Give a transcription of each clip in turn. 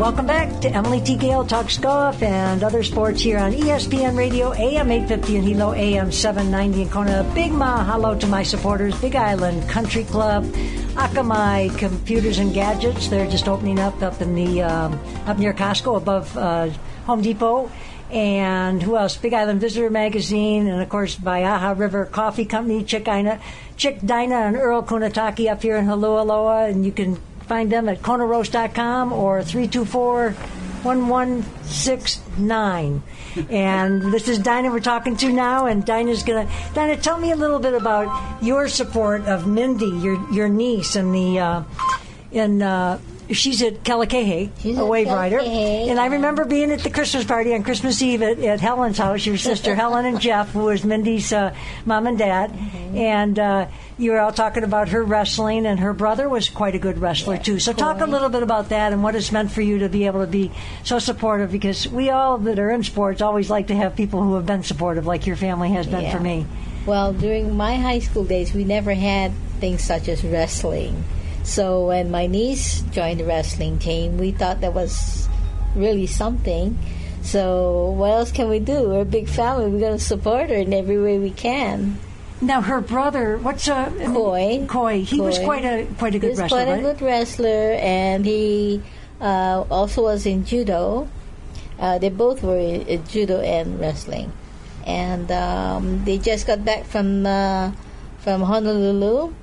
welcome back to Emily T. Gale Talks Golf and other sports here on ESPN Radio, AM 850 in Hilo, AM 790 in Kona. Big mahalo to my supporters, Big Island Country Club, Akamai Computers and Gadgets. They're just opening up up in the um, up near Costco above uh, Home Depot. And who else? Big Island Visitor Magazine, and of course Waiaha River Coffee Company, Chick Dinah, Chick Dinah and Earl Kunitake up here in Holualoa, and you can find them at konaroast.com or 324 1169. And this is Dinah we're talking to now, and Dinah's going to. Dinah, tell me a little bit about your support of Mindy, your your niece, and the. Uh, in uh, she's at Kealakehe, She's a wave rider. And I remember being at the Christmas party on Christmas Eve at, at Helen's house, your sister Helen and Jeff, who was Mindy's uh, mom and dad. Mm-hmm. And uh, you were all talking about her wrestling, and her brother was quite a good wrestler, too. So, talk a little bit about that and what it's meant for you to be able to be so supportive because we all that are in sports always like to have people who have been supportive, like your family has been Yeah. for me. Well, during my high school days, we never had things such as wrestling. So when my niece joined the wrestling team, we thought that was really something. So what else can we do? We're a big family. We're going to support her in every way we can. Now, her brother, what's a Coy. Coy. He was quite a quite a good He's wrestler, quite a good wrestler, and he uh, also was in judo. Uh, they both were in, in judo and wrestling, and um, they just got back from uh, from Honolulu,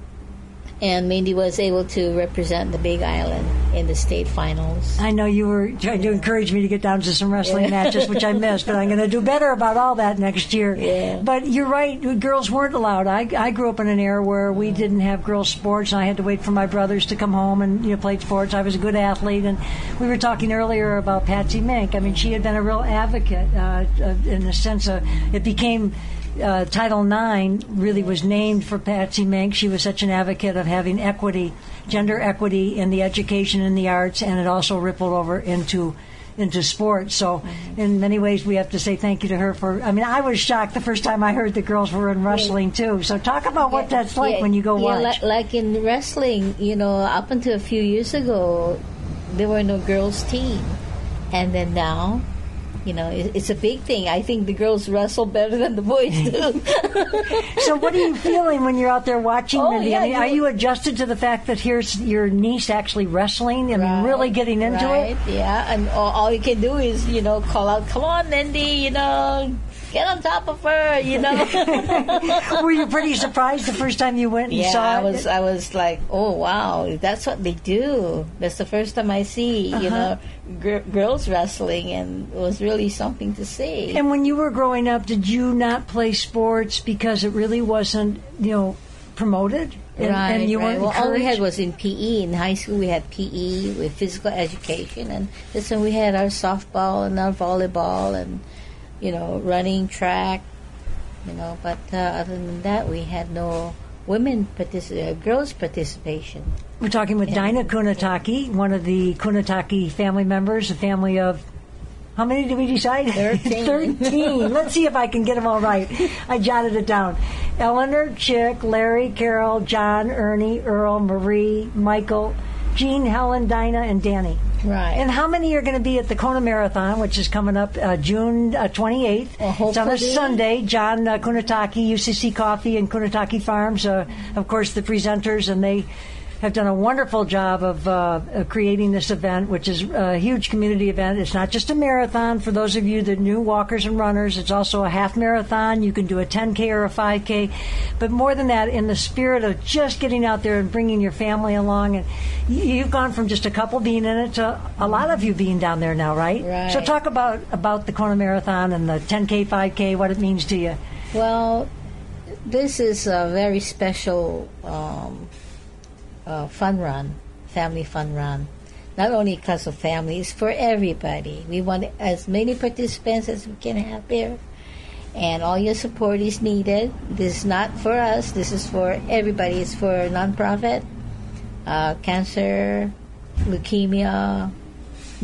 and Mindy was able to represent the Big Island in the state finals. I know you were trying to encourage me to get down to some wrestling matches, which I missed, but I'm going to do better about all that next year. Yeah. But you're right, girls weren't allowed. I, I grew up in an era where we didn't have girls' sports, and I had to wait for my brothers to come home and you know play sports. I was a good athlete, and we were talking earlier about Patsy Mink. I mean, she had been a real advocate uh, in the sense of it became uh, Title IX really was named for Patsy Mink. She was such an advocate of having equity, gender equity in the education and the arts, and it also rippled over into into sports. So, in many ways, we have to say thank you to her for. I mean, I was shocked the first time I heard the girls were in wrestling too. So, talk about what that's like Yeah, when you go yeah, watch. Like, like in wrestling, you know, up until a few years ago, there were no girls' team, and then now, you know, it, it's a big thing. I think the girls wrestle better than the boys do. so, what are you feeling when you're out there watching? Oh, yeah, I mean, you- are you adjusted to the fact that here's your niece actually wrestling and Right, really getting into right, it? Yeah, and all, all you can do is, you know, call out, "Come on, Mindy!" You know, get on top of her. You know. Were you pretty surprised the first time you went and yeah, saw I it? was. I was like, "Oh wow, that's what they do." That's the first time I see, you uh-huh. know, gr- girls wrestling, and it was really something to see. And when you were growing up, did you not play sports because it really wasn't, you know, promoted? And, right, and you right. weren't Well, all we had was in PE. In high school, we had PE with physical education, and this when we had our softball and our volleyball, and you know, running track. You know, but uh, other than that, we had no women partic- uh, girls participation. We're talking with Dinah Kunitake, one of the Kunitake family members, a family of. How many did we decide? Thirteen. 13. Let's see if I can get them all right. I jotted it down. Eleanor, Chick, Larry, Carol, John, Ernie, Earl, Marie, Michael, Jean, Helen, Dinah, and Danny. Right. And how many are going to be at the Kona Marathon, which is coming up uh, June uh, 28th? Well, it's on a Sunday. John uh, Kunitake, UCC Coffee, and Kunitake Farms, uh, of course, the presenters, and they have done a wonderful job of, uh, of creating this event, which is a huge community event. It's not just a marathon for those of you that new walkers and runners. It's also a half marathon. You can do a 10K or a 5K. But more than that, in the spirit of just getting out there and bringing your family along, and you- you've gone from just a couple being in it to a lot of you being down there now, right? Right. So talk about, about the Kona Marathon and the 10K, 5K, what it means to you. Well, this is a very special um, uh, fun run, family fun run. Not only because of families, for everybody. We want as many participants as we can have there. and all your support is needed. This is not for us. This is for everybody. It's for nonprofit, uh, cancer, leukemia,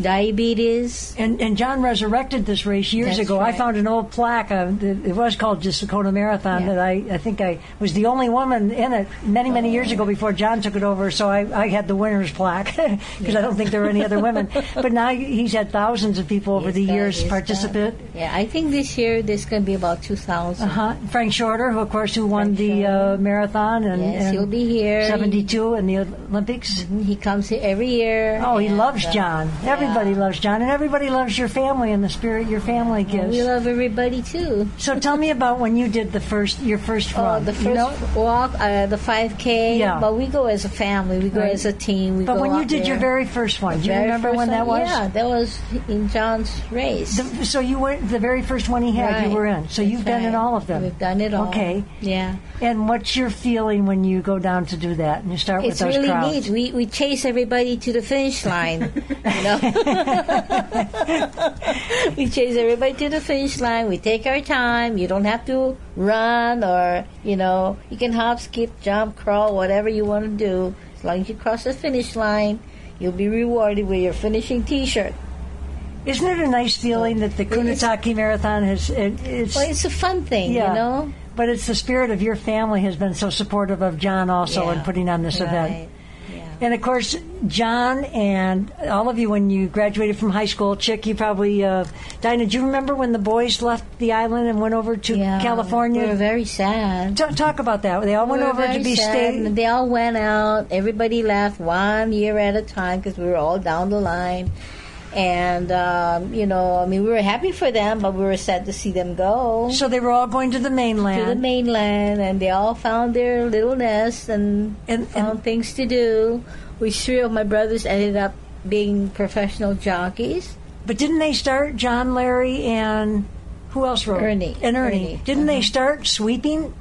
diabetes. And, and John resurrected this race years That's ago. I found an old plaque. That- it was called just Dakota Marathon. Yeah. That I, I think I was the only woman in it many many years ago before John took it over. So I, I had the winner's plaque because I don't think there were any other women. But now he's had thousands of people over Yes, the years participate. that. Yeah, I think this year there's going to be about 2,000. Uh-huh. Frank Shorter, who of course who won Frank the uh, marathon and, Yes, and he'll be here. 72 in the Olympics. He comes here every year. Oh, he loves uh, John. yeah. Everybody loves John, and everybody loves your family and the spirit your family gives. We love everybody too. So tell me about when you did the first your first Oh, run. the You first know- walk, uh, the 5K. Yeah. But we go as a family. We go Right. as a team. We but when you did your very first one, do you remember when that one? was? Yeah, that was in John's race. The- so you went the very first one he had. Right. You were in. So That's you've been in all of them. We've done it all. Okay. Yeah. And what's your feeling when you go down to do that and you start It's with those really crowds? neat. We we chase everybody to the finish line. you know, we chase everybody to the finish line. We take our time. You don't have to run or you know you can hop, skip, jump, crawl, whatever you want to do. As long as you cross the finish line, you'll be rewarded with your finishing T-shirt. Isn't it a nice feeling that the. Kunitake Marathon has? It, it's Well, it's a fun thing, Yeah. you know. But it's the spirit of your family has been so supportive of John also in putting on this event. Right. Yeah. And of course, John and all of you, when you graduated from high school, Chick, you probably, uh, Dinah, do you remember when the boys left the island and went over to Yeah, California? We were very sad. Ta- talk about that. They all went We were over to be stayed. They all went out. Everybody left one year at a time because we were all down the line. And um, you know, I mean, we were happy for them, but we were sad to see them go So they were all going to the mainland. to the mainland, and they all found their little nest and, And- found and- things to do. Which three of my brothers ended up being professional jockeys. but didn't they start John, Larry, and who else wrote? Ernie. And Ernie. Ernie. Didn't they Uh-huh. start sweeping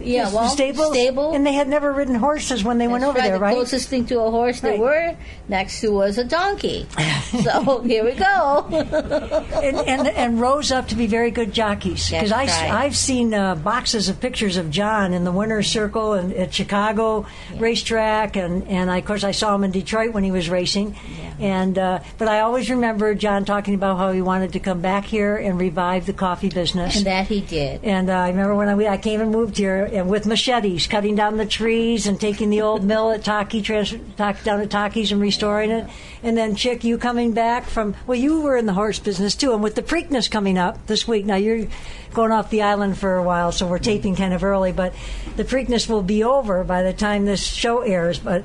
Yeah, well, stables? stable. And they had never ridden horses when they went over right. there, the right? closest thing to a horse Right. there were next to was a donkey. so here we go. and, and and rose up to be very good jockeys. Because I right. I've seen uh, boxes of pictures of John in the winner's circle and at Chicago racetrack, and and I, of course I saw him in Detroit when he was racing. And uh, but I always remember John talking about how he wanted to come back here and revive the coffee business. and that he did. And uh, I remember when I, I came and moved here, and with machetes, cutting down the trees and taking the old mill at Taki, trans, down at Taki's and restoring it. And then, Chick, you coming back from well, you were in the horse business too, and with the Preakness coming up this week. Now you're going off the island for a while, so we're taping kind of early, but the Preakness will be over by the time this show airs. But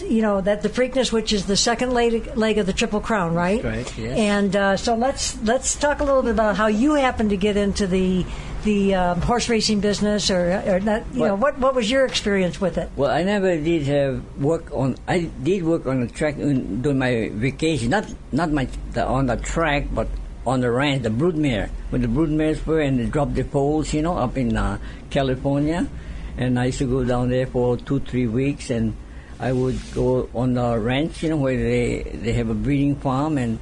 you know that the Preakness, which is the second leg, leg of the Triple Crown, right? That's right, yes. And uh, so let's let's talk a little bit about how you happened to get into the the um, horse racing business, or, or not, you know, what what was your experience with it? Well, I never did have work on. I did work on the track in- during my vacation. Not not my the, on the track, but on the ranch, the broodmare. When the broodmares were and they dropped the poles, you know, up in uh, California, and I used to go down there for two three weeks, and I would go on the ranch, you know, where they they have a breeding farm, and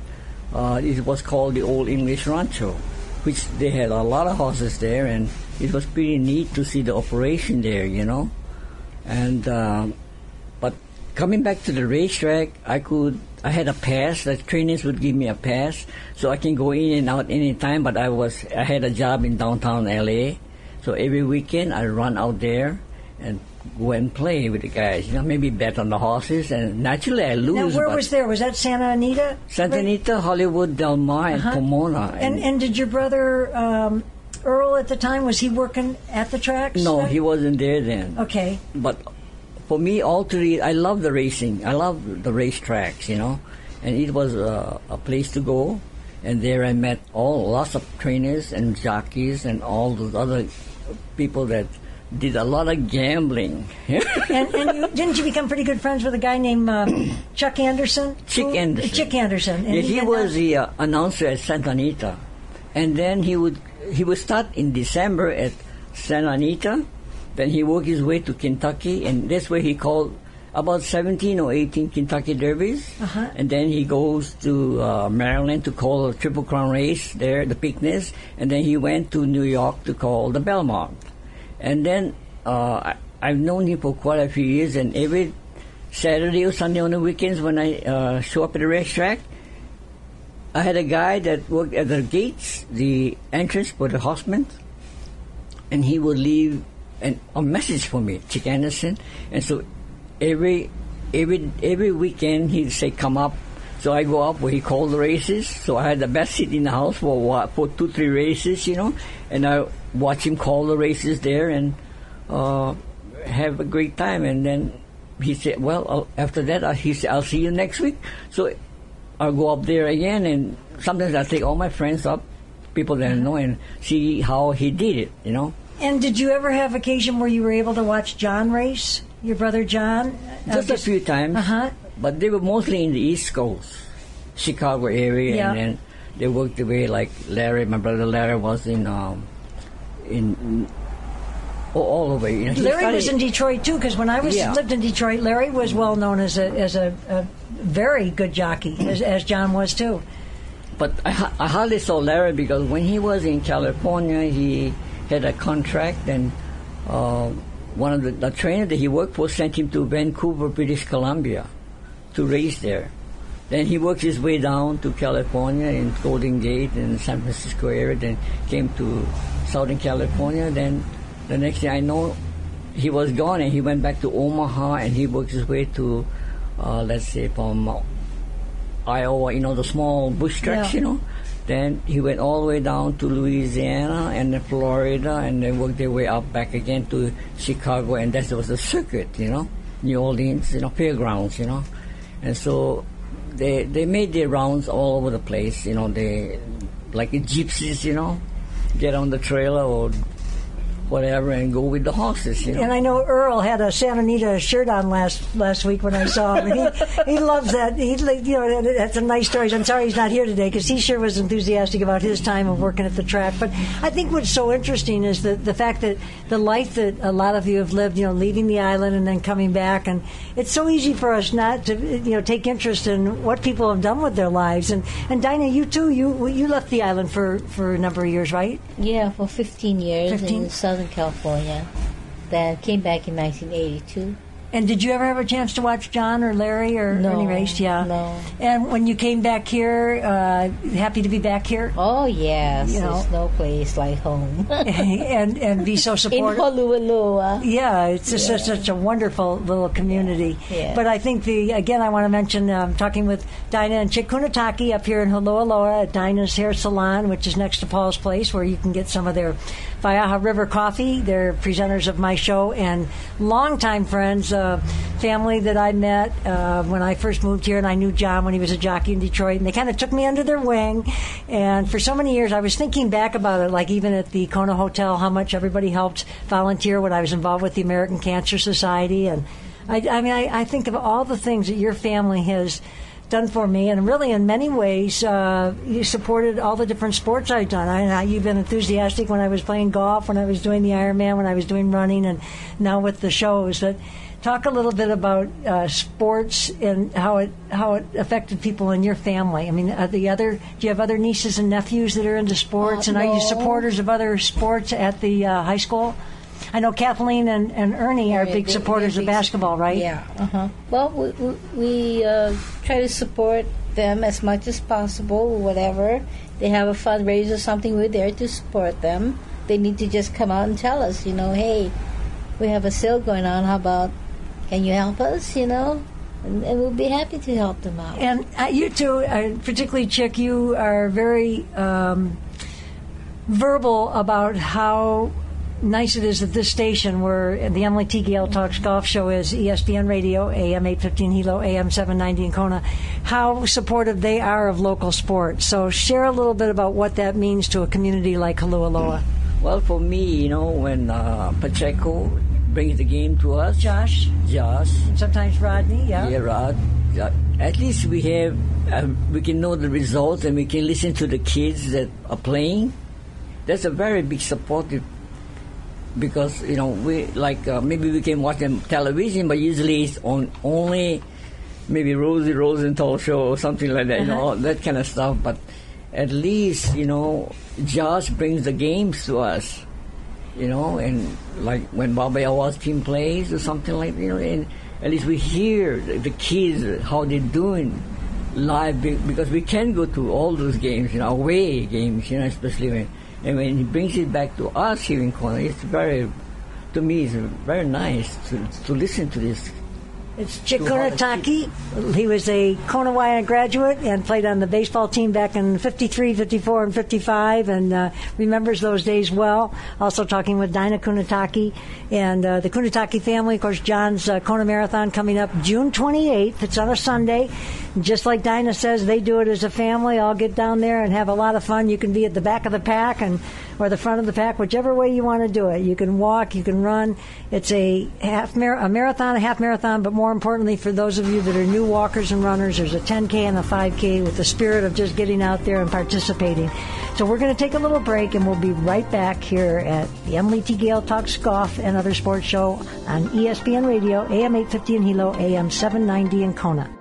uh, it was called the Old English Rancho, which they had a lot of horses there, and it was pretty neat to see the operation there, you know. And um, but coming back to the racetrack, I could I had a pass. The trainers would give me a pass, so I can go in and out anytime. But I was I had a job in downtown LA, so every weekend I run out there and go and play with the guys. You know, maybe bet on the horses, and naturally I lose. Now, where was there? Was that Santa Anita? Santa? Anita, Hollywood, Del Mar, and Uh-huh. Pomona. And and did your brother um, Earl at the time was he working at the tracks? no, he wasn't there then. Okay. but for me, all three, I love the racing. I love the racetracks, you know, and it was a, a place to go. And there I met all lots of trainers and jockeys and all those other people that did a lot of gambling. And, and you, didn't you become pretty good friends with a guy named um, Chuck Anderson? Chick Who- Anderson. Chick Anderson. And yeah, he had was the uh, announcer at Santa Anita, and then he would he would start in December at Santa Anita, then he worked his way to Kentucky, and that's where he called about 17 or 18 Kentucky Derbies, Uh-huh. and then he goes to uh, Maryland to call a Triple Crown race there, the Preakness, and then he went to New York to call the Belmont, and then uh, I've known him for quite a few years, and every Saturday or Sunday on the weekends when I uh, show up at the racetrack, I had a guy that worked at the gates, the entrance for the Hosman, and he would leave an, a message for me, Chick Anderson. And so every every every weekend he'd say, "Come up." So I go up where he called the races. So I had the best seat in the house for for two three races, you know, and I watch him call the races there and uh, have a great time. And then he said, "Well, I'll, after that, uh, he said, I'll see you next week." So I'll go up there again, and sometimes I take all my friends up, people that I know, and see how he did it, you know. And did you ever have occasion where you were able to watch John race? Your brother John? Uh, Just a few times, Uh-huh. but they were mostly in the East Coast, Chicago area, Yeah. and then they worked away. Like Larry, my brother Larry was in um, in all, over. You know, Larry was in Detroit too, because when I was Yeah. lived in Detroit, Larry was well known as a as a, a very good jockey, as, as John was too. But I, I hardly saw Larry because when he was in California, he had a contract, and uh, one of the, the trainer that he worked for sent him to Vancouver, British Columbia, to race there. Then he worked his way down to California in Golden Gate and San Francisco area. Then came to Southern California. Then the next thing I know, he was gone, and he went back to Omaha, and he worked his way to, uh, let's say, from uh, Iowa, you know, the small bush tracks, Yeah. you know. Then he went all the way down to Louisiana and then Florida, and then worked their way up back again to Chicago, and that was the circuit, you know, New Orleans, you know, fairgrounds, you know, and so they they made their rounds all over the place, you know, they like gypsies, you know, get on the trailer or whatever and go with the horses, you know. And I know Earl had a Santa Anita shirt on last last week when I saw him. And he, he loves that. He, like, you know, that- that's a nice story. I'm sorry he's not here today because he sure was enthusiastic about his time of working at the track. But I think what's so interesting is the the fact that the life that a lot of you have lived, you know, leaving the island and then coming back, and it's so easy for us not to, you know, take interest in what people have done with their lives. And and Dinah, you too, you you left the island for for a number of years, right? Yeah, for 15 years 15? in Southern California. Then came back in 1982. And did you ever have a chance to watch John or Larry or No, any race? Yeah. no. And when you came back here, uh, happy to be back here, Oh yes, You know. there's no place like home. and and be so supportive. in. Honolulu. Yeah, it's just such, such a wonderful little community. Yeah. But I think the again, I want to mention um, talking with Dinah and Chick Kunitake up here in Holualoa at Dinah's Hair Salon, which is next to Paul's Place, where you can get some of their Waiaha River coffee. They're presenters of my show and longtime friends, uh, family that I met uh, when I first moved here, and I knew John when he was a jockey in Detroit, and they kind of took me under their wing. And for so many years, I was thinking back about it, like even at the Kona Hotel, how much everybody helped volunteer when I was involved with the American Cancer Society, and I, I mean, I, I think of all the things that your family has done for me, and really, in many ways, uh, you supported all the different sports I've done. I, you've been enthusiastic when I was playing golf, when I was doing the Ironman, when I was doing running, and now with the shows. But talk a little bit about uh, sports and how it how it affected people in your family. I mean, the other do you have other nieces and nephews that are into sports, Uh, and are you supporters of other sports at the uh, high school? I know Kathleen and, and Ernie are Yeah, big they- supporters of basketball, right? Yeah. Uh-huh. Well, we, we, we uh, try to support them as much as possible. Whatever they have a fundraiser, or something, we're there to support them. They need to just come out and tell us, you know, hey, we have a sale going on. How about can you help us? You know, and, and we'll be happy to help them out. And uh, you two, uh, particularly Chick, you are very um, verbal about how nice it is that this station, where the Emily T. Gale Talks Golf Show is ESPN Radio, AM 815 Hilo, AM 790 in Kona, how supportive they are of local sports. So share a little bit about what that means to a community like Holualoa. Well, for me, you know, when uh, Pacheco brings the game to us, Josh, Josh, sometimes Rodney, yeah. yeah, Rod, uh, at least we have, uh, we can know the results and we can listen to the kids that are playing. That's a very big supportive because you know we like uh, maybe we can watch them television, but usually it's on only maybe Rosie Rosenthal show or something like that, you know, all that kind of stuff. But at least you know Josh brings the games to us, you know, and like when Baba Yawa's team plays or something like you know, and at least we hear the, kids how they're doing, live because we can go to all those games, you know, away games, you know, especially when and when he brings it back to us here in Kona, it's very, to me, it's very nice to, to listen to this. It's Chick Kunitake. He was a Konawaena graduate and played on the baseball team back in 53, 54, and 55 and uh, remembers those days well. Also talking with Dinah Kunitake and uh, the Kunitake family. Of course, John's uh, Kona Marathon coming up June 28th. It's on a Sunday. Just like Dinah says, they do it as a family. I'll get down there and have a lot of fun. You can be at the back of the pack and or the front of the pack, whichever way you want to do it. You can walk, you can run. It's a half mar- a marathon, a half marathon, but more importantly, for those of you that are new walkers and runners, there's a 10K and a 5K with the spirit of just getting out there and participating. So we're going to take a little break, and we'll be right back here at the Emily T. Gale Talks Golf and Other Sports Show on ESPN Radio, AM 850 in Hilo, AM 790 in Kona.